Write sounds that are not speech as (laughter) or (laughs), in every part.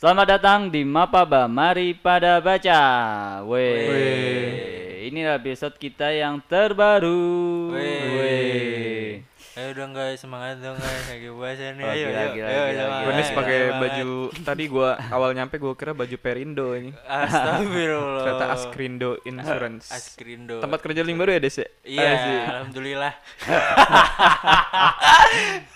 Selamat datang di Mapaba, mari pada baca. Weh. Ini episode kita yang terbaru. Weh. Ayo dong guys, semangat dong guys, lagi puasa nih. Oh, ayo, gila, ayo, gila, ayo, gila, semangat, gila. Gue nih pakai baju tadi gua awal nyampe gua kira baju Perindo ini. Astagfirullah. Ternyata Askrindo Insurance. Askrindo. Tempat kerja link baru ya, Des? ya? Iya, alhamdulillah.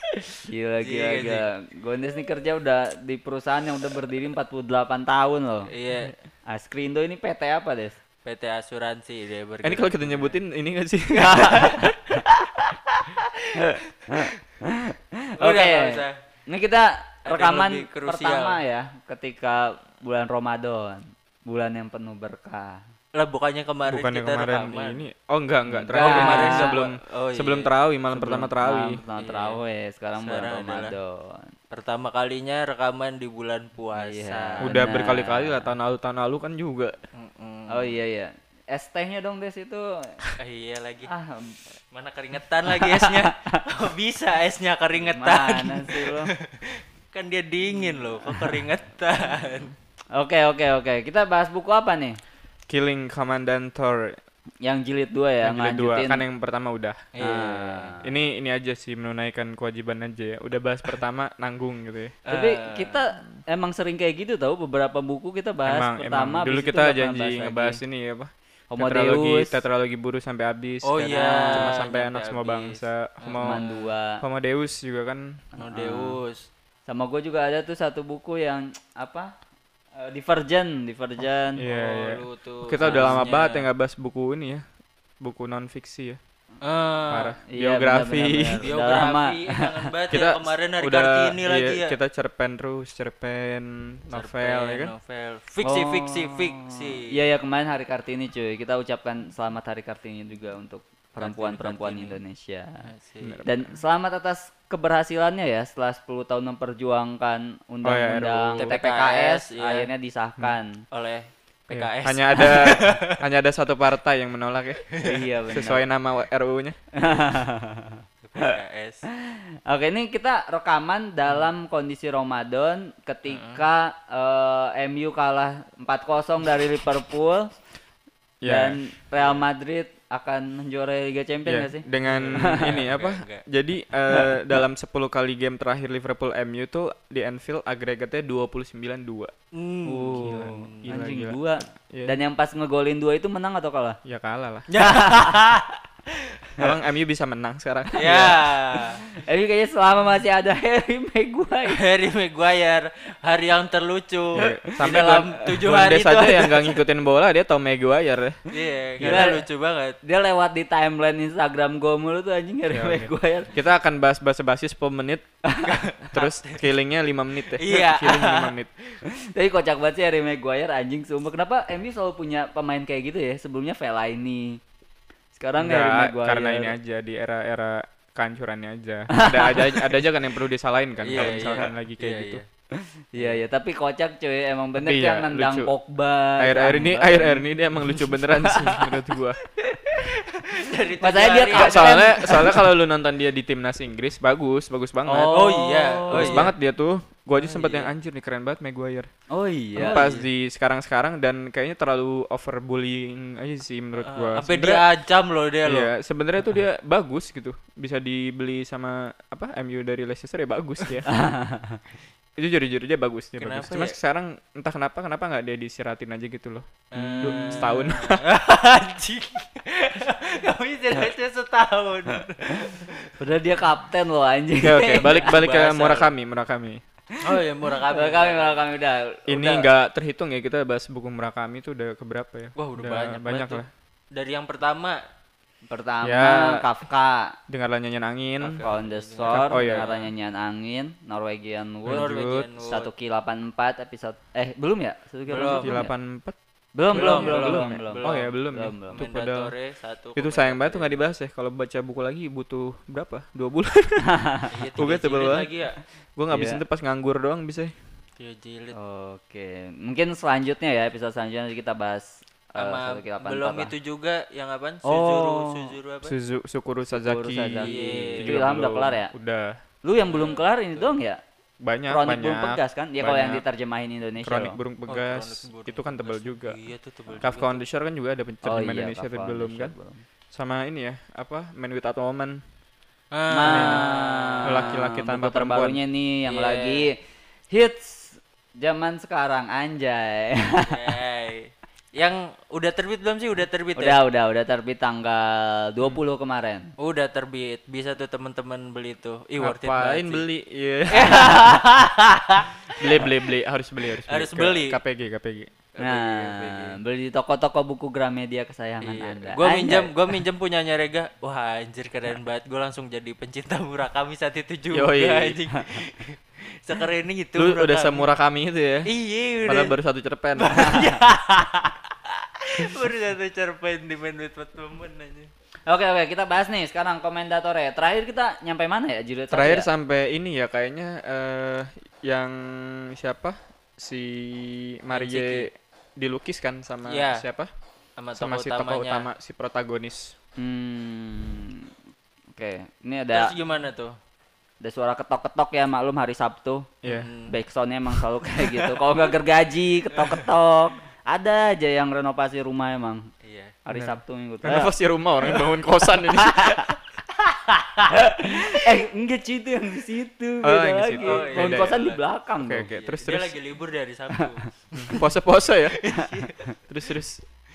(laughs) Gila, gila, Iya, gila. Gondes nih kerja udah di perusahaan yang udah berdiri 48 tahun loh. Iya, Askrindo ini PT apa, Des? PT asuransi dia bergerak. ini kalau kita nyebutin ini gak sih? (laughs) Oke. usah. Ini kita rekaman pertama ya ketika bulan Ramadan. Bulan yang penuh berkah. Lah bukannya kemarin Bukannya kita kemarin rekaman. ini. Oh enggak, enggak. Enggak. Terawih kemarin Enggak. sebelum Oh, iya. sebelum terawih, malam Sebelum pertama terawih. malam pertama Iya. terawih, sekarang bulan Sekarang adalah Ramadan. Pertama kalinya rekaman di bulan puasa. Iya. Udah Benar. berkali-kali lah tahun lalu tahun lalu kan juga. Mm-mm. Oh iya iya. Es tehnya dong Des itu. Ah, iya lagi. Ah, Mana keringetan lagi esnya? Kok bisa esnya keringetan? mana sih lo? Kan dia dingin loh, kok keringetan? Oke oke oke. Kita bahas buku apa nih? Killing Commandant Thor Yang jilid dua ya, yang jilid dua kan yang pertama udah. Iya. Ah. Ini ini aja sih menunaikan kewajiban aja ya. Udah bahas pertama (laughs) nanggung gitu ya. Tapi Ah. kita emang sering kayak gitu tahu beberapa buku kita bahas emang, pertama emang. dulu kita janji bahas ngebahas lagi. ini ya apa Homo tetralogi Deus. tetralogi buru sampai habis Oh kan. iya, cuma sampai anak semua bangsa homo dua. homo deus juga kan No Deus. Sama gue juga ada tuh satu buku yang apa? Eh, Divergent, Divergent. iya oh, iya lu tuh kita udah lama banget ya nggak bahas buku ini ya buku non fiksi ya Ah, parah Iya, biografi benar-benar. Udah lama. Biografi, (laughs) banget kita ya kemarin hari udah Kartini iya, lagi ya. kita cerpen terus cerpen novel Cerpen, ya kan Novel. Fiksi, Oh. fiksi, fiksi. Iya ya kemarin hari Kartini cuy. Kita ucapkan selamat hari Kartini juga untuk perempuan-perempuan Kartini. Indonesia. Asik. Dan selamat atas keberhasilannya ya setelah 10 tahun memperjuangkan undang-undang RUU. TPKS iya. akhirnya disahkan. Oleh Iya, PKS. hanya ada (laughs) hanya ada satu partai yang menolak ya iya benar. sesuai nama RUU-nya PKS. (laughs) Oke, ini kita rekaman dalam kondisi Ramadan ketika eh, MU kalah 4-0 dari Liverpool Ya. dan Real Madrid akan menjuarai Liga Champions Iya, nggak sih? dengan (laughs) ini apa? enggak. Jadi eh, dalam 10 kali game terakhir Liverpool MU tuh di Anfield agregatnya 29-2. Hmm. Uh, gila, anjing gila. dua. Iya. Dan yang pas ngegolin dua itu menang atau kalah? Ya kalah lah. (laughs) Emang MU bisa menang sekarang? Ya. Eh kayaknya selama masih ada Harry Maguire. Harry Maguire hari yang terlucu Iya, di Sampai dalam tujuh hari itu aja yang gak ngikutin bola dia tau Maguire ya. iya Gila. karena lucu banget Dia lewat di timeline Instagram gue mulu tuh anjing Harry Ya, oke. Maguire. Kita akan bahas bahasa basi 10 menit. (laughs) terus killingnya 5 menit ya. Iya. (laughs) Killing 5 menit. Tapi kocak banget sih Harry Maguire anjing sumpah. Kenapa MU selalu punya pemain kayak gitu ya? Sebelumnya Fellaini. Sekarang Harry Maguire. karena ini aja di era-era kehancurannya aja. (laughs) Ada ada ada aja kan yang perlu disalahin kan Iya, kalau iya. misalkan lagi kayak Iya, gitu. iya. Iya iya, tapi kocak cuy. Emang bener Tapi kan iya, nendang lucu. Pogba. Air-air ini air-air ini dia emang lucu beneran sih menurut gua. (laughs) dari Masanya tujuh dia kapten. soalnya soalnya kalau lu nonton dia di timnas Inggris bagus bagus banget Oh, iya. Oh, bagus iya. banget dia tuh gua aja Oh, sempet iya. yang anjir nih keren banget Maguire Oh iya. pas di sekarang sekarang dan kayaknya terlalu over bullying aja sih menurut gua sampai Sebenarnya- diancam loh dia loh Iya, sebenarnya tuh dia bagus gitu. Bisa dibeli sama apa MU dari Leicester ya bagus dia. (laughs) itu jujur-jujur aja bagus dia Kenapa bagus. Cuma ya? sekarang entah kenapa kenapa nggak dia disiratin aja gitu loh. Eh, setahun. (laughs) anjing kami istirahatnya setahun Padahal dia kapten loh anjing. Oke oke, balik balik ke Bahasa. Murakami, Murakami. oh ya murah kami Murakami, Murakami udah. Ini udah. nggak terhitung ya kita bahas buku Murakami itu udah keberapa ya? wah udah, banyak banyak banget lah. dari yang pertama Pertama Ya. Kafka, Dengarlah nyanyian angin. On the Shore, Oh, iya. Dengarlah Nyanyian Angin, Norwegian Wood, Norwegian Wood. satu Ki 84 episode eh belum ya? Satu Belum. 84 Di belum? 84 Belum, belum, Belum, belum, belum, belum, belum. belum. Oh ya belum, ya. Belum, belum. Itu satu itu sayang banget tuh nggak dibahas ya. Kalau baca buku lagi butuh berapa? Dua bulan. (laughs) Iya, tiga Bukan tebel banget. ya Gue ngabisin Iya. tuh pas nganggur doang bisa. tiga jilid Oke, mungkin selanjutnya ya episode selanjutnya kita bahas sama Ki 84 belum itu juga yang apaan Oh. Suzuru Suzuru apa Suzu, Sukuru Sazaki. Sazaki. Iya. Itu Ilham udah kelar ya? Udah. Lu yang belum kelar ini doang ya? banyak kronik banyak burung pegas kan ya kalau yang diterjemahin Indonesia kronik loh. burung Oh, pegas Kronik Burung itu kan tebel Pegas. juga Iya tuh tebel Kafka juga on the Shore kan juga ada oh terjemahan iya Indonesia tapi belum kan belum. sama ini ya apa Man Without a Woman. Ah, Nah, Laki-laki tanpa buku terbarunya nih yang Iya. lagi hits zaman sekarang anjay. yay. (laughs) Yang udah terbit belum sih? Udah terbit udah ya? udah udah terbit tanggal 20 kemarin. Udah terbit. Bisa tuh teman-teman beli tuh. Ih, worth it beli Iya. (laughs) beli beli beli harus beli harus beli Harus Ke beli. KPG KPG Nah, beli di toko-toko buku Gramedia kesayangan Iya. Anda. Gua minjam, gua minjem punyanya Rega. Wah, anjir keren banget. Gua langsung jadi pencinta Murakami saat itu juga Yoi. anjing. (laughs) Sekeren itu lu udah semurah kami itu ya Iya, udah. padahal baru satu cerpen (laughs) baru satu cerpen di main with temen aja. Oke oke, kita bahas nih sekarang komentatornya. Terakhir kita nyampe mana ya jilid satu terakhir ya? sampai ini ya kayaknya eh yang siapa si Marie dilukis kan sama Iya. siapa Sama, sama si tokoh utama si protagonis Hmm. Oke, ini Terus ada gimana tuh? ada suara ketok-ketok ya maklum hari Sabtu. ya Hmm. Backsoundnya emang selalu kayak gitu. Kalau nggak gergaji, ketok-ketok. Ada aja yang renovasi rumah emang Iya. hari Bener. Sabtu minggu. renovasi rumah orang bangun kosan ini (laughs) eh enggak cuy itu yang di situ. Oh, beda yang di lagi. situ. Oh, iya, Bangun iya, kosan iya. di belakang. oke Iya, terus dia terus lagi libur dari Sabtu. (laughs) pose-pose ya (laughs) terus terus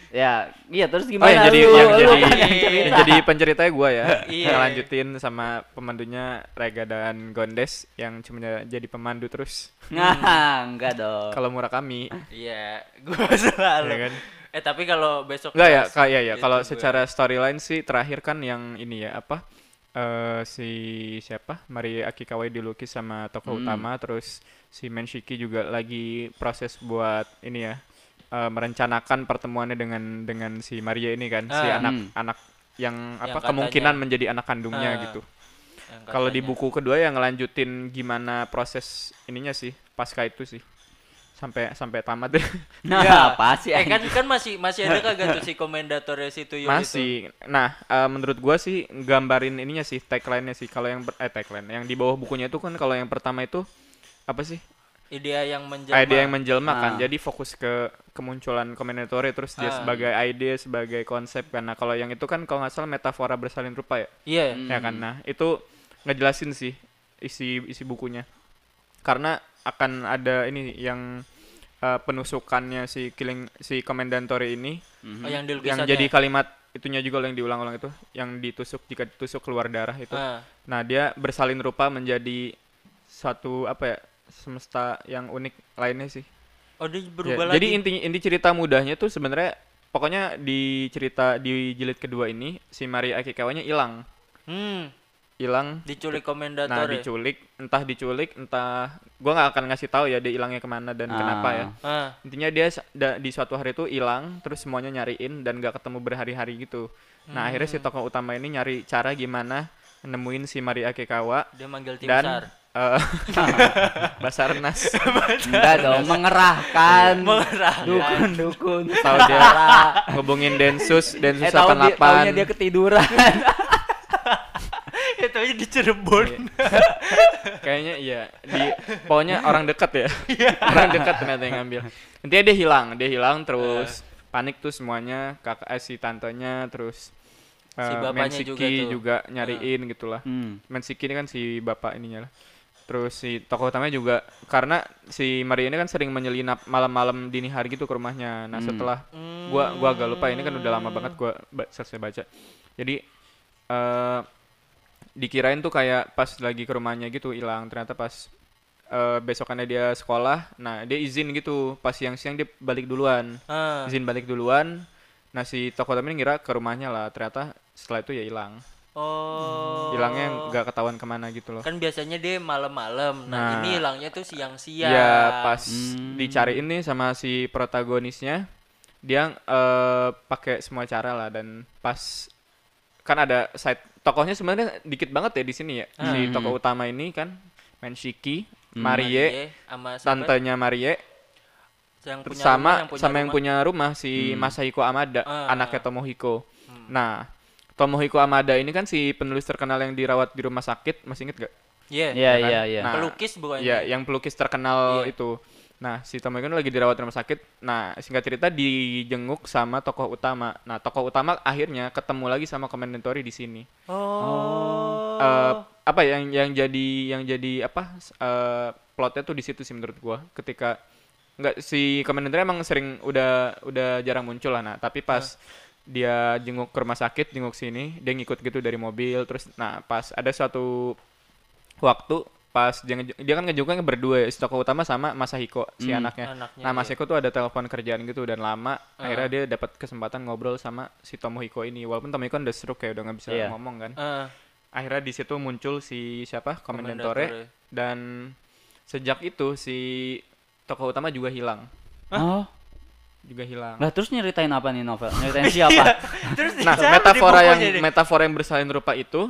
Ya, iya terus oh gimana? yang jadi lu? yang Lu jadi kan yang cerita. jadi penceritanya gua ya (laughs) Iya. ngelanjutin sama pemandunya Rega dan Gondes yang cuma jadi pemandu terus (laughs) Nah, enggak dong. kalau Murakami Iya, gua (laughs) selalu. ya kan Eh tapi kalau besok Enggak ya, kayak ya. itu Kalau secara storyline sih terakhir kan yang ini ya apa? eh si siapa? Marie Akikawa dilukis sama tokoh Hmm. utama terus si Menshiki juga lagi proses buat ini ya eh, merencanakan pertemuannya dengan dengan si Maria ini kan, si Ah. anak Hmm. anak yang apa katanya- kemungkinan menjadi anak kandungnya Ah. gitu. yang Kalau di buku kedua yang ngelanjutin gimana proses ininya sih pasca itu sih. Sampai sampai tamat deh. (laughs) Nah, Iya. apa sih? Eh kan kan masih masih ada kagak tuh (laughs) si komendatornya si Tuyul itu? Masih. Nah, eh, menurut gua sih gambarin ininya sih tagline-nya sih. Kalau yang eh tagline yang di bawah bukunya itu kan kalau yang pertama itu apa sih? Idea yang menjelma. Ide yang menjelma kan. Ah. Jadi fokus ke kemunculan kombinatornya terus dia Ah. sebagai ide, sebagai konsep kan. Nah, kalau yang itu kan kalau nggak salah metafora bersalin rupa ya. Iya. Hmm. Ya kan. Nah, itu ngejelasin sih isi isi bukunya. Karena akan ada ini yang eh, penusukannya si killing si komendantore ini Mhm. Oh, yang di yang jadi kalimat itunya juga yang diulang-ulang itu yang ditusuk jika ditusuk keluar darah itu Ah. nah dia bersalin rupa menjadi satu apa ya semesta yang unik lainnya sih Oh dia Ya, berubah lagi. jadi inti inti cerita mudahnya tuh sebenarnya pokoknya di cerita di jilid kedua ini si Maria Akikawanya hilang Hmm, hilang diculik nah komendator ya. diculik entah diculik entah gua nggak akan ngasih tahu ya dia hilangnya ke mana dan kenapa ya Ah. Ah. intinya dia da- di suatu hari itu hilang terus semuanya nyariin dan gak ketemu berhari-hari gitu nah akhirnya si tokoh utama ini nyari cara gimana nemuin si Maria Akikawa Dia manggil tim dan SAR. Eh, (laughs) Basarnas Enggak dong, mengerahkan Mengerahkan. dukun-dukun. tahu dia saudara. ngubungin Densus Densus eh tahu dia, taunya 88 dia ketiduran. (laughs) Ya taunya di Cirebon. kayaknya iya di pokoknya orang dekat ya orang dekat ternyata yang ngambil intinya dia hilang dia hilang terus panik tuh semuanya kakak eh, si tantenya terus Si eh, bapaknya Mensiki juga tuh. juga nyariin gitulah Hmm. Mensiki ini kan si bapak ininya lah terus si tokoh utamanya juga karena si Maria ini kan sering menyelinap malam-malam dini hari gitu ke rumahnya. Nah Hmm. setelah gua gua agak lupa ini kan udah lama banget gua ba selesai baca. Jadi eh dikirain tuh kayak pas lagi ke rumahnya gitu hilang. Ternyata pas eh, besokannya dia sekolah nah dia izin gitu. Pas siang-siang dia balik duluan. Ah. izin balik duluan. Nah si tokoh utamanya ngira ke rumahnya lah. Ternyata setelah itu ya hilang Oh. hilangnya nggak ketahuan ke mana gitu loh Kan biasanya dia malam-malam. Nah, Nah. ini hilangnya tuh siang-siang. Ya pas Hmm. dicariin nih sama si protagonisnya dia eh, pakai semua cara lah dan pas kan ada side tokohnya sebenarnya dikit banget ya di sini ya si Hmm. tokoh utama ini kan Menshiki, Hmm. Marie, sama siapa? tantenya Marie, yang punya sama rumah, sama yang rumah. punya rumah si Hmm. Masahiko Amada, Ah. anaknya Tomohiko. Hmm. Nah, Tomohiko Amada ini kan si penulis terkenal yang dirawat di rumah sakit, masih inget gak? Iya. Iya, kan? iya, iya. Nah, Pelukis bukannya? Iya, yang pelukis terkenal Iya. itu. Nah, si Tomohiko ini lagi dirawat di rumah sakit. Nah, singkat cerita dijenguk sama tokoh utama. Nah, tokoh utama akhirnya ketemu lagi sama Commendatory di sini. Oh. Eh, apa yang yang jadi yang jadi apa eh, plotnya tuh di situ sih menurut gua. Ketika nggak si Commendatory emang sering udah udah jarang muncul lah. Nah, tapi pas dia jenguk ke rumah sakit, jenguk sini, dia ngikut gitu dari mobil. Terus, nah pas ada suatu waktu pas dia, dia kan ngejenguknya berdua ya, si tokoh utama sama Masahiko si Hmm. anaknya. Anaknya, nah iya. Masahiko tuh ada telepon kerjaan gitu dan lama akhirnya dia dapat kesempatan ngobrol sama si Tomohiko ini walaupun Tomohiko udah stroke ya udah nggak bisa Iya. ngomong kan Eh, akhirnya di situ muncul si siapa Komendantore dan sejak itu si tokoh utama juga hilang Oh. Juga hilang. Lah terus nyeritain apa nih novel? Nyeritain (laughs) siapa? Terus nah metafora yang metafora yang bersalin rupa itu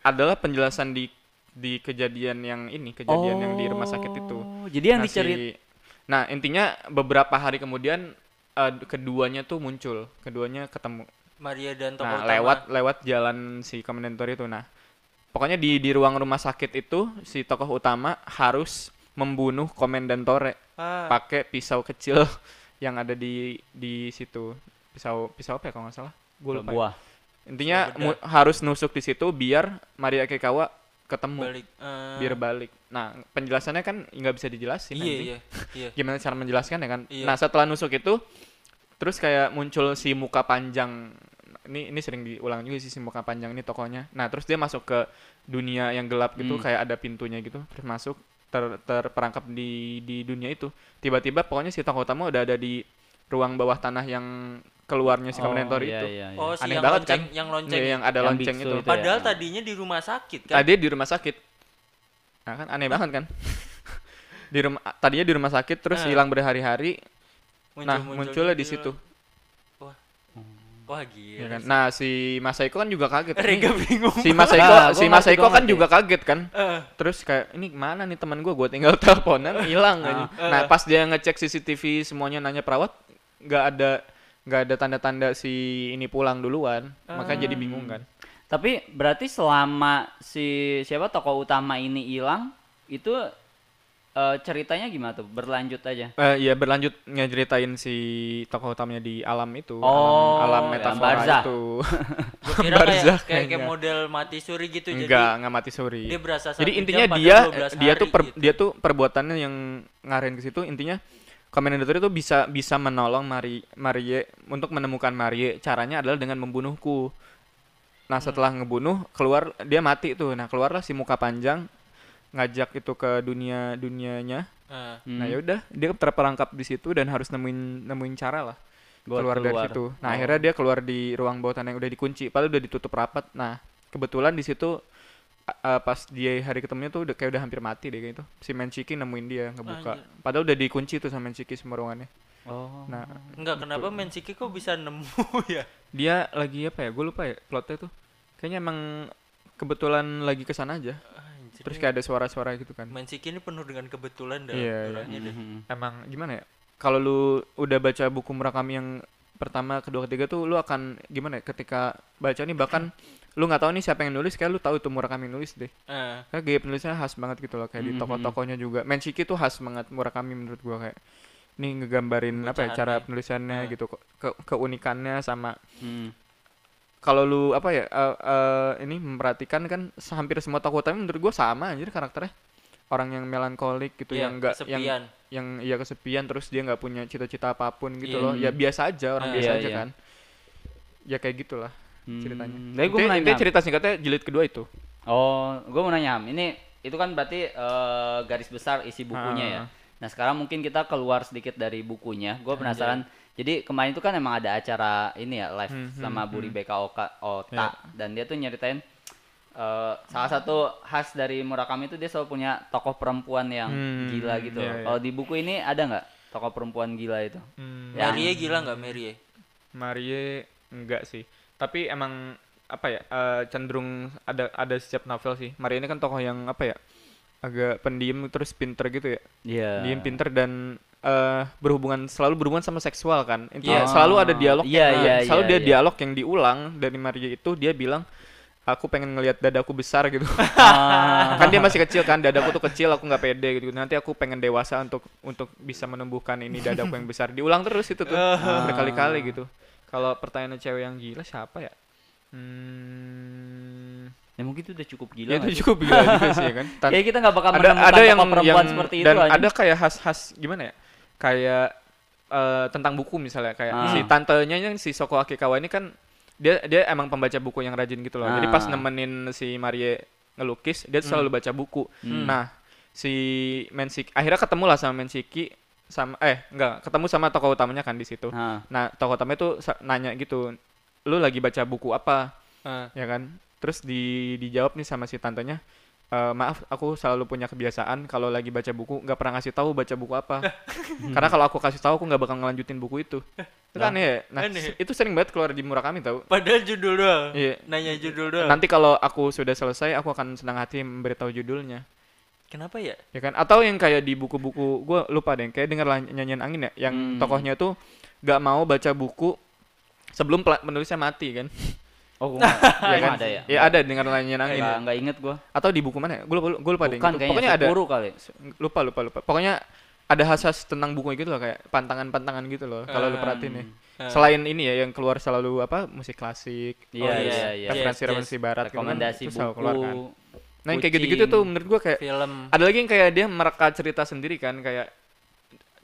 adalah penjelasan di di kejadian yang ini kejadian yang di rumah sakit itu. Oh, Jadi yang Nah, dicerit si- nah intinya beberapa hari kemudian eh, keduanya tuh muncul. Keduanya ketemu. Maria dan tokoh nah utama. lewat lewat jalan si komendator itu. Nah pokoknya di di ruang rumah sakit itu si tokoh utama harus membunuh komendantore Ah, pakai pisau kecil (laughs) yang ada di di situ pisau pisau apa ya kalau nggak salah gue lupa ya. buah. intinya Pisau mu- harus nusuk di situ biar Maria Kekawa ketemu balik. eh, biar balik nah penjelasannya kan nggak bisa dijelasin Iya, nanti iya, iya. (laughs) gimana cara menjelaskan ya kan Iya. nah setelah nusuk itu terus kayak muncul si muka panjang ini ini sering diulang juga sih si muka panjang ini tokonya nah terus dia masuk ke dunia yang gelap gitu Hmm. kayak ada pintunya gitu terus masuk ter terperangkap di di dunia itu tiba-tiba pokoknya si tokoh utama udah ada di ruang bawah tanah yang keluarnya si Commendator iya, itu iya, iya. Oh, si aneh yang banget lonceng, kan yang lonceng. Iya, yang ada Yang lonceng itu itu. Padahal ya. tadinya di rumah sakit kan. tadi di rumah sakit nah kan aneh banget kan (laughs) di rumah tadinya di rumah sakit terus Eh. hilang berhari-hari nah Muncul-muncul munculnya di gitu. situ. Wah, ya gila. kan? nah si Masaiko kan juga kaget. (laughs) Rega bingung. si Masaiko Nah, gua si Masaiko gua kan juga kaget kan? Eh, terus kayak ini mana nih teman gue gue tinggal (laughs) teleponan hilang aja. nah pas dia ngecek CCTV semuanya nanya perawat nggak ada nggak ada tanda-tanda si ini pulang duluan. Makanya jadi bingung kan. Tapi berarti selama si siapa tokoh utama ini hilang itu eh, ceritanya gimana tuh? Berlanjut aja. Eh ya berlanjut ngeceritain si tokoh utamanya di alam itu, Oh, alam, alam ya, metafora barzah. itu. (laughs) kira kayak, Barzakh kayak, kayak model mati suri gitu. Enggak, enggak mati suri. Jadi dia berasa Jadi intinya dia 12 dia tuh per- gitu. dia tuh perbuatannya yang ngarahin ke situ intinya Commendator itu bisa bisa menolong Mari Marie untuk menemukan Marie. Caranya adalah dengan membunuhku. Nah, Hmm. setelah ngebunuh keluar dia mati tuh. Nah, keluarlah si muka panjang ngajak itu ke dunia dunianya. Eh, Nah, Hmm. ya udah dia terperangkap di situ dan harus nemuin nemuin cara lah Buat keluar, dari keluar. situ. Nah, Oh. akhirnya dia keluar di ruang bawah tanah yang udah dikunci, padahal udah ditutup rapat. Nah, kebetulan di situ a- pas dia hari ketemunya tuh udah kayak udah hampir mati deh kayak itu. Si Menchiki nemuin dia ngebuka. Anjir. Padahal udah dikunci tuh sama Menchiki semua ruangannya. Oh. Nah, enggak kenapa Mensiki kok bisa nemu (laughs) ya? dia lagi apa ya? Gue lupa ya plotnya tuh. Kayaknya emang kebetulan lagi ke sana aja. Terus kayak ada suara-suara gitu kan. Mensiki ini penuh dengan kebetulan dalam Iya, iya. orangnya deh. Mhm. emang gimana ya kalau lu udah baca buku Murakami yang pertama kedua ketiga tuh lu akan gimana ya ketika baca nih bahkan (clears throat) lu nggak tahu nih siapa yang nulis kayak lu tahu itu Murakami nulis deh Eh, kayak gaya penulisnya khas banget gitu loh kayak di Mhm. tokoh-tokohnya juga Menchiki tuh khas banget Murakami menurut gua kayak nih ngegambarin apa ya cara Bacaannya. penulisannya Ah. gitu kok ke keunikannya sama Hmm. Kalau lu apa ya eh, eh, ini memperhatikan kan hampir semua tokoh utama menurut gua sama anjir karakternya orang yang melankolik gitu iya, yang enggak yang yang iya kesepian terus dia nggak punya cita-cita apa pun gitu Iya. loh ya biasa aja orang Ah, biasa iya, aja iya. kan ya kayak gitulah Hmm. ceritanya Tapi gue mau Intinya- nanya. intinya cerita singkatnya jilid kedua itu Oh, gue mau nanya. Ini itu kan berarti eh, garis besar isi bukunya ya. Ah. Nah sekarang mungkin kita keluar sedikit dari bukunya. Gue penasaran. Jadi kemarin itu kan emang ada acara ini ya live Hmm, sama hmm, Buri Beka Oka Ota Ya. dan dia tuh nyeritain eh, salah satu khas dari Murakami itu dia selalu punya tokoh perempuan yang Hmm, gila gitu. iya, iya. Kalau di buku ini ada nggak tokoh perempuan gila itu? Ya. Marie gila nggak Marie? Marie enggak sih tapi emang apa ya eh, cenderung ada ada setiap novel sih Marie ini kan tokoh yang apa ya agak pendiam terus pinter gitu ya Iya. diem pinter dan eh berhubungan selalu berhubungan sama seksual kan intinya Iya. selalu ada dialog Iya, yang- iya, selalu iya, dia iya. dialog yang diulang dari Maria itu dia bilang aku pengen ngelihat dadaku besar gitu (laughs) Ah. kan dia masih kecil kan dadaku tuh kecil aku nggak pede gitu nanti aku pengen dewasa untuk untuk bisa menumbuhkan ini dadaku yang besar diulang terus itu tuh berkali-kali gitu kalau pertanyaan cewek yang gila siapa ya hmm, Ya mungkin itu udah cukup gila. ya itu sih? cukup gila juga sih ya kan (laughs) Tan- Ya kita nggak bakal ada menemukan ada yang perempuan yang seperti itu dan ada kayak khas-khas gimana ya kayak eh, tentang buku misalnya kayak Ah. si tantenya yang si Soko Akikawa ini kan dia dia emang pembaca buku yang rajin gitu loh jadi pas Ah. nemenin si Marie ngelukis dia tuh selalu baca buku Hmm. nah si Mensiki akhirnya ketemu lah sama Mensiki sama eh enggak ketemu sama tokoh utamanya kan di situ Nah, nah tokoh utamanya tuh nanya gitu lu lagi baca buku apa Ah. ya kan terus di dijawab nih sama si tantenya "Eh, maaf aku selalu punya kebiasaan kalau lagi baca buku nggak pernah ngasih tahu baca buku apa (laughs) karena kalau aku kasih tahu aku nggak bakal ngelanjutin buku itu itu kan ya nah Aneh. itu sering banget keluar di Murakami tahu Padahal judul doang. Iya. Nanya judul doang. nanti kalau aku sudah selesai aku akan senang hati memberitahu judulnya Kenapa ya? ya kan atau yang kayak di buku-buku gue lupa deh kayak denger lah nyanyian angin ya yang Hmm. tokohnya tuh nggak mau baca buku sebelum penulisnya mati kan oh gua (laughs) ya kan ada ya? ya ada dengar nyanyian angin Nggak nggak inget gua. atau di buku mana ya gue lupa, gue lupa deh Bukan gitu. pokoknya ada kali. lupa lupa lupa pokoknya ada khas tentang buku gitu loh kayak pantangan-pantangan gitu loh kalau lu Ah, perhatiin ya ah. selain ini ya yang keluar selalu apa musik klasik Iya Oh, iya iya. iya. referensi Yes, referensi barat gitu Rekomendasi itu selalu buku. keluar kan. nah yang kayak gitu-gitu tuh menurut gua kayak Film. ada lagi yang kayak dia mereka cerita sendiri kan kayak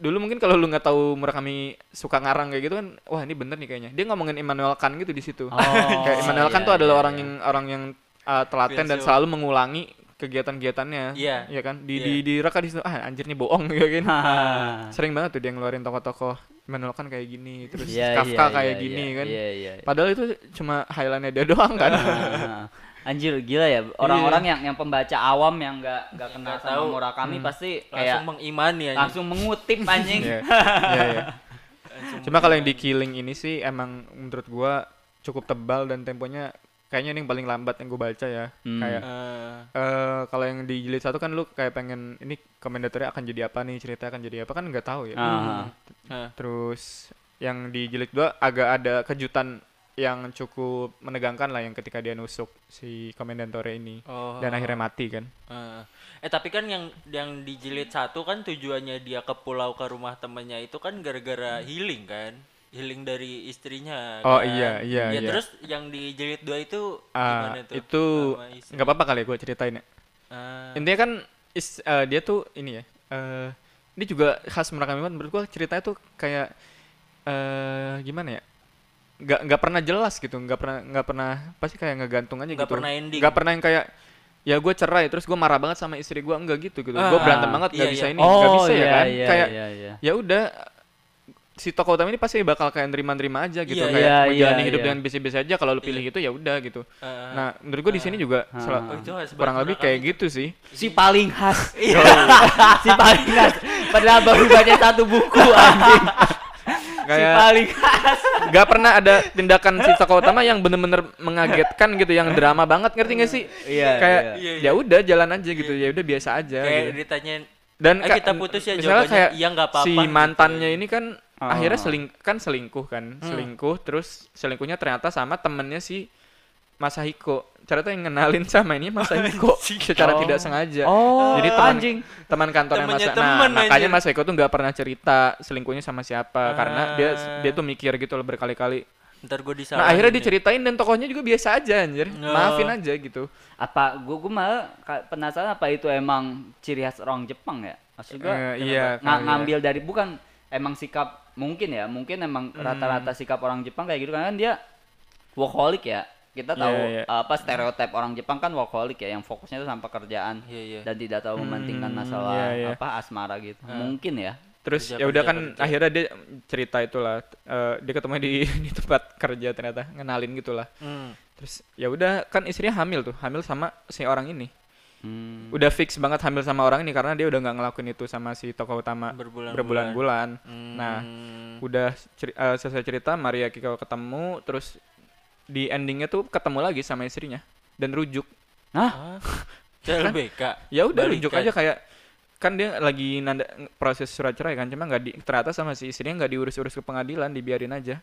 dulu mungkin kalau lu nggak tahu Murakami suka ngarang kayak gitu kan wah ini bener nih kayaknya dia ngomongin Immanuel Kant gitu di situ Oh, (laughs) kayak Immanuel Kant iya, tuh adalah iya, orang iya. yang orang yang uh, telaten dan Filsuf. selalu mengulangi kegiatan-kegiatannya Iya. ya kan di Iya. di direka di situ ah anjir nih bohong ya kan Hahaha. sering banget tuh dia ngeluarin tokoh-tokoh Immanuel Kant kayak gini terus Iya, Kafka iya, kayak iya, gini iya, kan Iya iya. padahal itu cuma highlightnya dia (laughs) doang kan Anjir gila ya orang-orang yang yang pembaca awam yang nggak nggak kenal nggak sama tahu. Murakami pasti Langsung kayak mengimani aja. langsung mengutip anjing. Iya, (laughs) iya, iya. Cuma kalau yang di Killing ini sih emang menurut gua cukup tebal dan temponya kayaknya ini yang paling lambat yang gua baca ya. Hmm. Kayak Eh, eh kalau yang di jilid satu kan lu kayak pengen ini komendatornya akan jadi apa nih cerita akan jadi apa kan nggak tahu ya. Ah. eh, Terus yang di jilid dua agak ada kejutan yang cukup menegangkan lah yang ketika dia nusuk si komendantore ini oh. dan akhirnya mati kan. Eh, eh tapi kan yang yang di jilid satu kan tujuannya dia ke pulau ke rumah temennya itu kan gara-gara healing kan, healing dari istrinya. Oh, kan? iya, iya, Ya iya. terus yang di jilid dua itu Ah, gimana tuh? itu nggak apa-apa kali ya gue ceritain ya. Ah, intinya kan is, eh, dia tuh ini ya eh ini juga khas Murakami banget menurut gua ceritanya tuh kayak eh gimana ya nggak nggak pernah jelas gitu nggak pernah nggak pernah pasti kayak ngegantung aja Nggak gitu pernah ending. nggak pernah yang kayak ya gue cerai terus gue marah banget sama istri gue enggak gitu gitu gue Ah, berantem banget nggak iya, bisa iya. ini nggak Oh bisa ya iya kan iya kayak iya iya. ya udah si tokoh utama ini pasti bakal kayak nerima-nerima aja gitu Iya, kayak iya, menjalani iya, hidup iya. dengan biasa-biasa aja kalau lu pilih itu ya udah gitu eh, nah menurut gue di sini juga oh, khas kurang lebih kayak gitu sih Si paling khas. Iya. (laughs) si paling khas. Padahal baru baca satu buku anjing. (laughs) si kayak paling khas. nggak pernah ada tindakan si tokoh utama yang bener-bener mengagetkan gitu yang drama banget ngerti gak sih Iya, kayak iya. ya udah jalan aja gitu ya udah biasa aja Kayak gitu. ditanyain dan "Eh, kita putus ya," misalnya jawabannya, kayak "Iya, nggak apa-apa," si gitu. mantannya ini kan Ah. akhirnya seling kan selingkuh kan Hmm. selingkuh terus selingkuhnya ternyata sama temennya si Masahiko ternyata yang ngenalin sama ini Masahiko (laughs) secara Oh. tidak sengaja Oh, jadi teman anjing. teman kantornya Temennya Masa nah temen, makanya anjir. Masahiko tuh nggak pernah cerita selingkuhnya sama siapa karena dia Ah. dia tuh mikir gitu loh berkali-kali ntar gue disalahin Nah akhirnya diceritain dan tokohnya juga biasa aja anjir. Oh. Maafin aja gitu. Apa gua gua malah penasaran apa itu emang ciri khas orang Jepang ya? Maksud gua Eh, iya, ya. ngambil dari bukan emang sikap mungkin ya, mungkin emang Hmm. rata-rata sikap orang Jepang kayak gitu kan dia workaholic ya. Kita Iya, tahu iya. apa stereotip orang Jepang kan workaholic ya yang fokusnya itu sama pekerjaan Iya, iya. dan tidak tahu mementingkan Hmm, masalah iya, iya. apa asmara gitu. Mungkin ya. Terus ya udah kan kerja. akhirnya dia cerita itulah. eh, dia ketemu di (laughs) di tempat kerja ternyata ngenalin gitulah. Hmm. Terus ya udah kan istrinya hamil tuh, hamil sama si orang ini. Hmm. Udah fix banget hamil sama orang ini karena dia udah nggak ngelakuin itu sama si tokoh utama Berbulan-bulan. berbulan-bulan. Hmm. Nah, udah ceri- eh, selesai cerita Maria Kiko ketemu terus di endingnya tuh ketemu lagi sama istrinya dan rujuk Hah? Ah, CLBK. ya udah rujuk aja kayak kan dia lagi nanda proses surat cerai kan cuma nggak di ternyata sama si istrinya nggak diurus-urus ke pengadilan dibiarin aja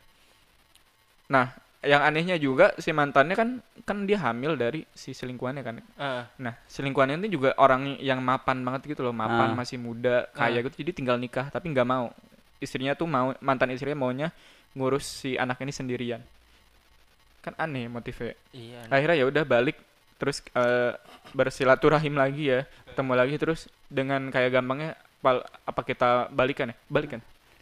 nah yang anehnya juga si mantannya kan kan dia hamil dari si selingkuhannya kan Ah, nah selingkuhannya ini juga orang yang mapan banget gitu loh mapan Ah. masih muda kaya Ah. gitu jadi tinggal nikah tapi nggak mau istrinya tuh mau mantan istrinya maunya ngurus si anak ini sendirian kan aneh motifnya iya. akhirnya ya udah balik terus eh, bersilaturahim lagi ya ketemu lagi terus dengan kayak gampangnya pal- apa kita balikan ya balikan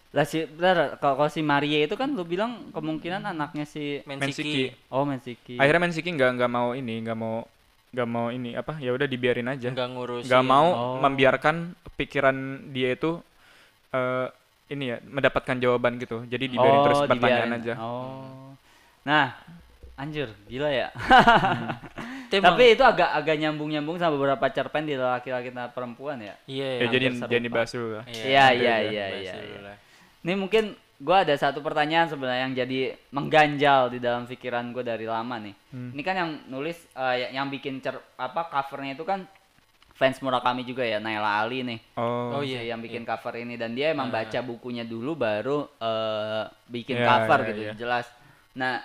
Lah si bentar, kalau kalau si Maria itu kan lu bilang kemungkinan anaknya si Mensiki. Mensiki. Oh Mensiki. akhirnya Mensiki nggak nggak mau ini nggak mau nggak mau ini apa ya udah dibiarin aja Nggak ngurusin. nggak mau Oh. membiarkan pikiran dia itu eh ini ya mendapatkan jawaban gitu jadi dibiarin terus Oh, pertanyaan dibiarin. aja Oh. Nah, anjir, gila ya. (laughs) Emang- Tapi itu agak agak nyambung-nyambung sama beberapa cerpen di laki-laki dan perempuan ya. Iya, ya iya. jadi jadi dulu lah Iya, iya, iya, iya, iya. lah. Ini mungkin gua ada satu pertanyaan sebenarnya yang jadi mengganjal di dalam pikiran gue dari lama nih. Hmm. Ini kan yang nulis eh, yang- bikin cer apa covernya itu kan fans Murakami juga ya Naila Ali nih. oh, Oh, iya, yang bikin cover ini dan dia emang baca bukunya dulu baru eh, bikin Iya, cover iya, gitu iya. jelas. Nah,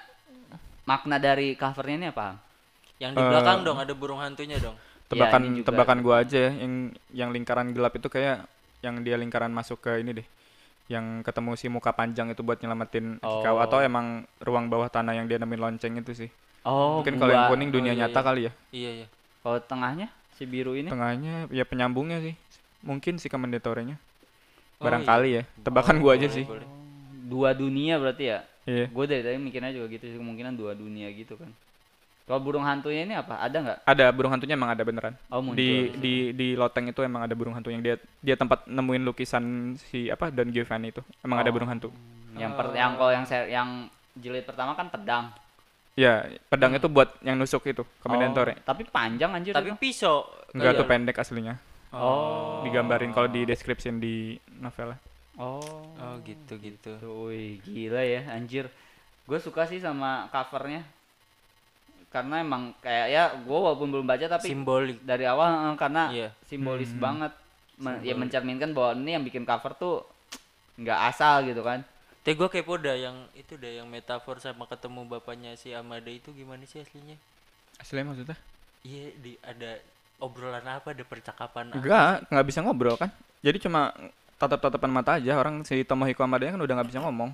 makna dari covernya ini apa? Yang di belakang dong ada burung hantunya dong. tebakan Ya, tebakan gua aja ya, yang yang lingkaran gelap itu kayak yang dia lingkaran masuk ke ini deh yang ketemu si muka panjang itu buat nyelamatin Oh. atau emang ruang bawah tanah yang dia nemuin lonceng itu sih Oh, mungkin kalau yang kuning dunia Oh, iya, nyata iya. kali ya Iya, iya. Kalau tengahnya si biru ini? tengahnya ya penyambungnya sih mungkin si komendatornya Oh, barangkali ya tebakan gua aja sih boleh. Dua dunia berarti ya? Iya Gue dari tadi mikirnya juga gitu sih kemungkinan dua dunia gitu kan. Kalau burung hantunya ini apa? Ada nggak? ada burung hantunya emang ada beneran Oh muncul. di di di loteng itu emang ada burung hantu yang dia dia tempat nemuin lukisan si apa Don Giovanni itu emang ada Oh. burung hantu yang per, yang kalau yang ser- yang jilid pertama kan pedang. ya pedang itu buat yang nusuk itu komendator Oh, tapi panjang anjir Tapi itu. pisau. enggak tuh Iya. pendek aslinya Oh. digambarin kalau di description di novelnya Oh. Oh, gitu gitu. Wih, gila ya anjir. Gue suka sih sama covernya. Karena emang kayak ya gue walaupun belum baca tapi Simbolik. dari awal karena Iya. simbolis Hmm. banget Men- ya mencerminkan bahwa ini yang bikin cover tuh nggak asal gitu kan. Tapi gue kepo dah yang itu dah yang metafor sama ketemu bapaknya si Amada itu gimana sih aslinya? aslinya maksudnya Iya, di ada obrolan apa, ada percakapan apa? enggak nggak bisa ngobrol kan jadi cuma tatap-tatapan mata aja. Orang si Tomohiko Amadanya kan udah nggak bisa ngomong.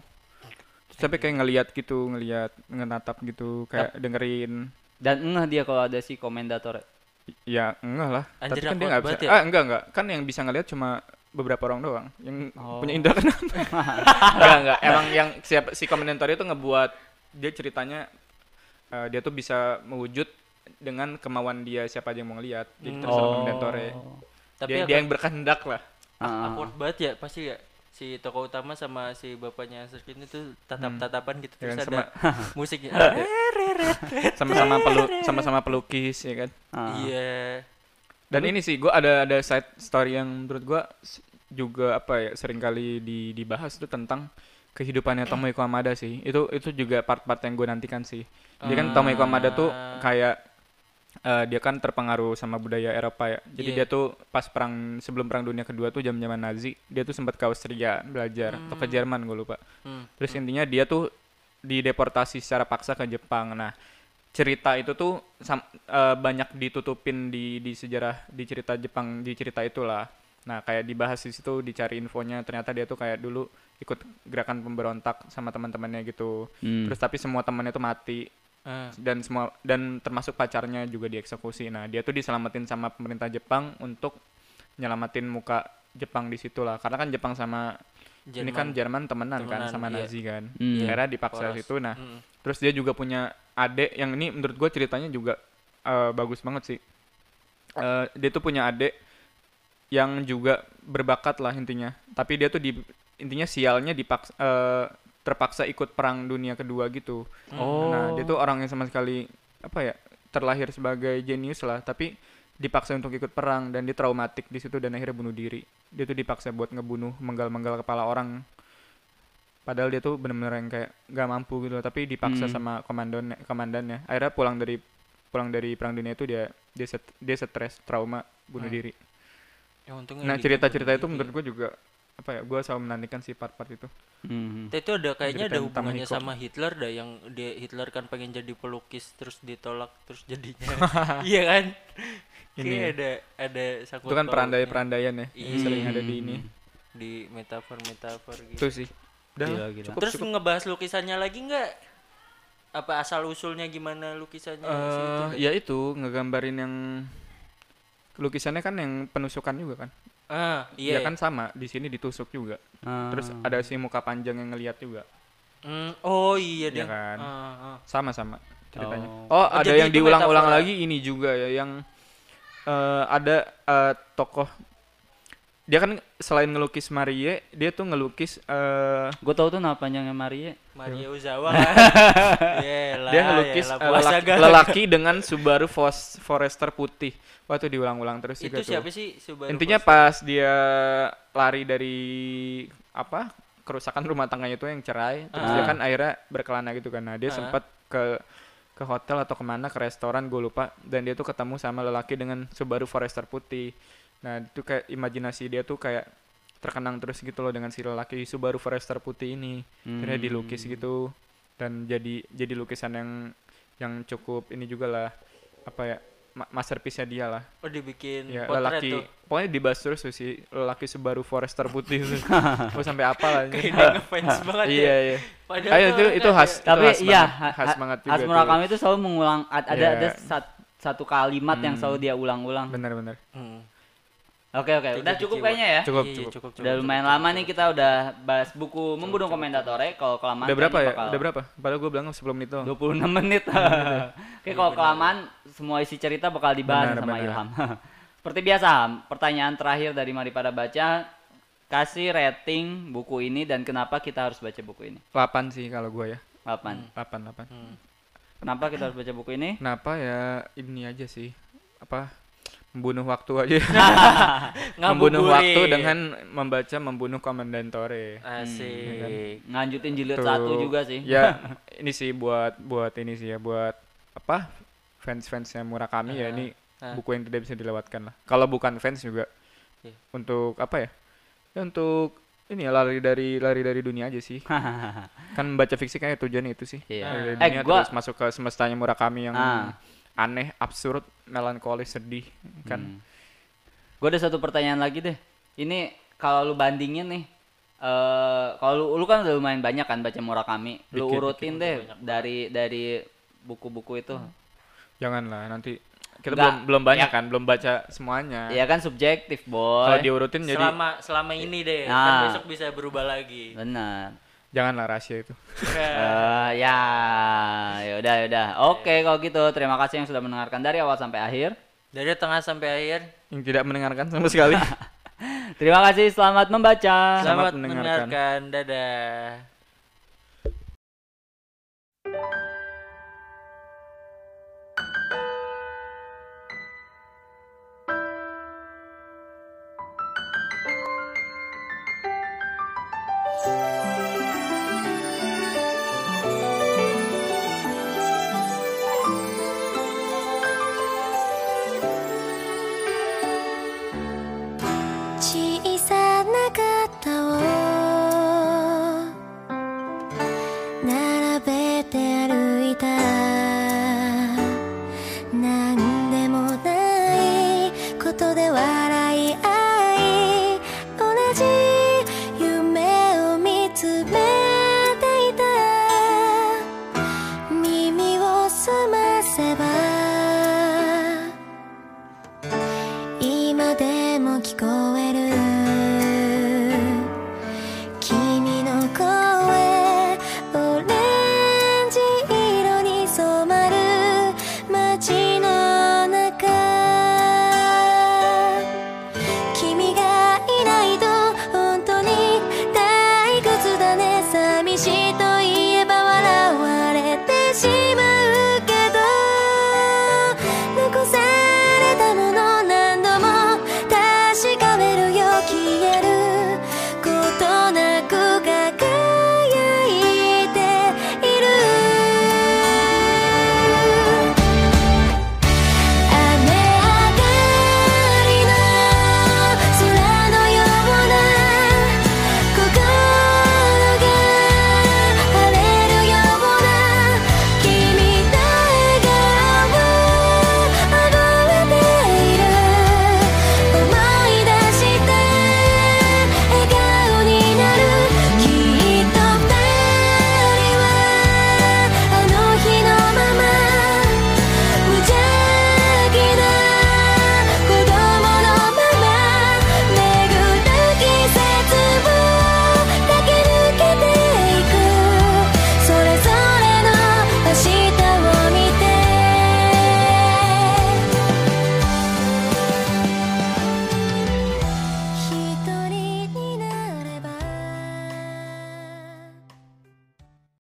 Terus tapi kayak ngelihat gitu ngelihat ngenatap gitu kayak dengerin. Dan ngeh dia kalau ada si komendator. ya enggak lah. Anjir, tapi kan dia nggak bisa. ya? ah enggak enggak. Kan yang bisa ngelihat cuma beberapa orang doang. Yang Oh. punya indra kan (laughs) enggak enggak. Emang yang siapa si komentator itu ngebuat dia ceritanya eh, dia tuh bisa mewujud dengan kemauan dia siapa aja yang mau ngeliat. Jadi Hmm. terserah Oh. komentatornya Tapi dia, agak- dia yang berkehendak lah Ah. awkward banget ya pasti ya si tokoh utama sama si bapaknya Sirkin itu tatap-tatapan gitu Ya terus kan, ada (laughs) musiknya. (laughs) (laughs) sama-sama pelu sama-sama pelukis ya kan Ah. Iya. dan ini sih gua ada ada side story yang menurut gua s- juga apa ya sering kali di, dibahas itu tentang kehidupannya Tomohiko Hamada sih itu itu juga part-part yang gue nantikan sih dia kan Tomohiko Hamada tuh Ah. kayak eh, dia kan terpengaruh sama budaya Eropa ya jadi Iya. dia tuh pas perang sebelum perang dunia kedua tuh zaman zaman Nazi dia tuh sempat ke Austria belajar atau ke Jerman gue lupa Hmm. Terus intinya dia tuh dideportasi secara paksa ke Jepang. Nah, cerita itu tuh sam- eh, banyak ditutupin di di sejarah di cerita Jepang di cerita itulah. Nah, kayak dibahas di situ dicari infonya ternyata dia tuh kayak dulu ikut gerakan pemberontak sama teman-temannya gitu. Hmm. Terus tapi semua temannya tuh mati Ah. dan semua dan termasuk pacarnya juga dieksekusi. Nah, dia tuh diselamatin sama pemerintah Jepang untuk nyelamatin muka Jepang di situ lah. Karena kan Jepang sama ini kan Jerman temenan, kan Temenan, sama iya. Nazi kan. Akhirnya dipaksa Poros. situ. Nah, Mm. terus dia juga punya adik yang ini menurut gue ceritanya juga eh, bagus banget sih. Eh, dia tuh punya adik yang juga berbakat lah intinya. Tapi dia tuh di intinya sialnya dipaksa eh, terpaksa ikut perang dunia kedua gitu. Oh. Nah, dia tuh orang yang sama sekali apa ya terlahir sebagai jenius lah, tapi dipaksa untuk ikut perang dan dia traumatik di situ dan akhirnya bunuh diri. Dia tuh dipaksa buat ngebunuh menggal-menggal kepala orang. Padahal dia tuh bener-bener yang kayak gak mampu gitu, tapi dipaksa Hmm. sama komandan komandannya. Akhirnya pulang dari pulang dari perang dunia itu dia dia set- dia stres, trauma, bunuh Hmm. diri. Ya, untungnya Nah cerita-cerita itu menurut gue juga apa ya gue selalu menantikan si part-part itu Hmm. itu ada kayaknya ada hubungannya Hiko. sama Hitler dah yang dia Hitler kan pengen jadi pelukis terus ditolak terus jadinya (laughs) iya kan Ini ini ya. ada ada sangkut itu kan pautnya perandai-perandaian ya Iya. sering ada di ini di metafor metafor gitu itu sih udah Gila, gila. cukup terus cukup ngebahas lukisannya lagi nggak apa asal usulnya gimana lukisannya Eh, dah? ya itu ngegambarin yang lukisannya kan yang penusukan juga kan ah ya iya kan sama di sini ditusuk juga Ah. terus ada si muka panjang yang ngeliat juga Hmm, oh iya Iya deh kan? Ah, ah. sama sama ceritanya Oh. oh, ada yang diulang-ulang lagi ini juga ya yang eh, ada eh, tokoh dia kan selain ngelukis Marie dia tuh ngelukis eh Gue tau tuh nama panjangnya Marie. Maria Uzawa kan (laughs) Yelah, dia ngelukis yelah, puasa lelaki, lelaki dengan Subaru Forester putih wah itu diulang-ulang terus itu juga tuh siapa sih Subaru intinya Forester? pas dia lari dari apa kerusakan rumah tangganya itu yang cerai terus dia Ah. kan akhirnya berkelana gitu kan nah dia Ah. sempat ke ke hotel atau ke mana ke restoran gue lupa dan dia tuh ketemu sama lelaki dengan Subaru Forester putih nah itu kayak imajinasi dia tuh kayak terkenang terus gitu loh dengan si lelaki Subaru Forester putih ini. Akhirnya Hmm. dilukis gitu. Dan jadi jadi lukisan yang yang cukup ini juga lah. Apa ya ma- masterpiece-nya dia lah. Oh dibikin ya potret lelaki. tuh? Pokoknya dibahas terus tuh si lelaki Subaru Forester putih tuh. (laughs) Gue sampai apa lah kayak dia ngefans (laughs) banget iya ya. iya. Padahal Ayo, itu itu khas itu Tapi khas iya, banget, ha- khas ha- banget juga Has tuh. Murakami itu selalu mengulang ad- ada Iya. ada sat- satu kalimat yang selalu dia ulang-ulang. bener-bener Hmm. Oke oke, udah cukup kayaknya ya. cukup Iya, iya, cukup cukup, Udah cukup, lumayan cukup, lama cukup. nih kita udah bahas buku Membunuh Komendatore. Kalau kelamaan udah berapa ya bakal udah berapa padahal gue bilang 10 menit doang 26 menit. (laughs) Oke, kalau kelamaan semua isi cerita bakal dibahas Benar, sama benar. Ilham. (laughs) Seperti biasa, pertanyaan terakhir dari Mari Pada Baca, kasih rating buku ini dan kenapa kita harus baca buku ini? 8 sih kalau gue ya 8. 8 8 Hmm. Kenapa kita harus baca buku ini? kenapa ya ini aja sih apa membunuh waktu aja (laughs) membunuh waktu dengan membaca membunuh komendantore asik Nganjutin jilid Tuh. satu juga sih. ya (laughs) ini sih buat buat ini sih ya buat apa fans fansnya Murakami ya Ah, ini ah. buku yang tidak bisa dilewatkan lah kalau bukan fans juga Iya. untuk apa ya ya untuk ini ya lari dari lari dari dunia aja sih (laughs) kan membaca fiksi kayak tujuannya itu sih Iya. Lari dari Eh, dunia gua- terus masuk ke semestanya Murakami yang Ah. Aneh absurd melankolis sedih kan Hmm. Gue ada satu pertanyaan lagi deh. Ini kalau lu bandingin nih, eh kalau lu, lu kan udah lumayan banyak kan baca Murakami. Lu Dikit, urutin deh dari dari buku-buku itu. janganlah nanti kita Nggak, belum belum banyak ya. kan belum baca semuanya Iya kan subjektif, kalau boy. diurutin jadi selama selama ini deh kan Nah. besok bisa berubah lagi Benar. Janganlah rahasia itu Eh ya, ya udah ya udah. Oke kalau gitu terima kasih yang sudah mendengarkan dari awal sampai akhir. dari tengah sampai akhir yang tidak mendengarkan sama sekali (laughs) Terima kasih, selamat membaca. Selamat selamat mendengarkan. mendengarkan dadah